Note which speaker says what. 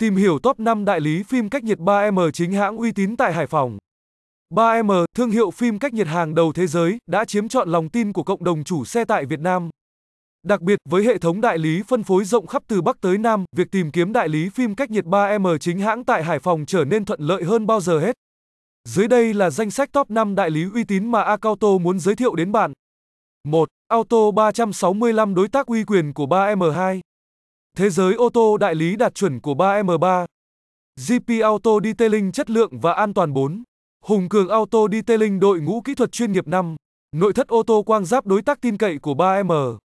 Speaker 1: Tìm hiểu top 5 đại lý phim cách nhiệt 3M chính hãng uy tín tại Hải Phòng. 3M, thương hiệu phim cách nhiệt hàng đầu thế giới, đã chiếm trọn lòng tin của cộng đồng chủ xe tại Việt Nam. Đặc biệt, với hệ thống đại lý phân phối rộng khắp từ Bắc tới Nam, việc tìm kiếm đại lý phim cách nhiệt 3M chính hãng tại Hải Phòng trở nên thuận lợi hơn bao giờ hết. Dưới đây là danh sách top 5 đại lý uy tín mà Acauto muốn giới thiệu đến bạn. 1. Auto 365 đối tác uy quyền của 3M2. Thế giới ô tô đại lý đạt chuẩn của 3M3. GP Auto Detailing chất lượng và an toàn 4. Hùng Cường Auto Detailing đội ngũ kỹ thuật chuyên nghiệp 5. Nội thất ô tô quang giáp đối tác tin cậy của 3M.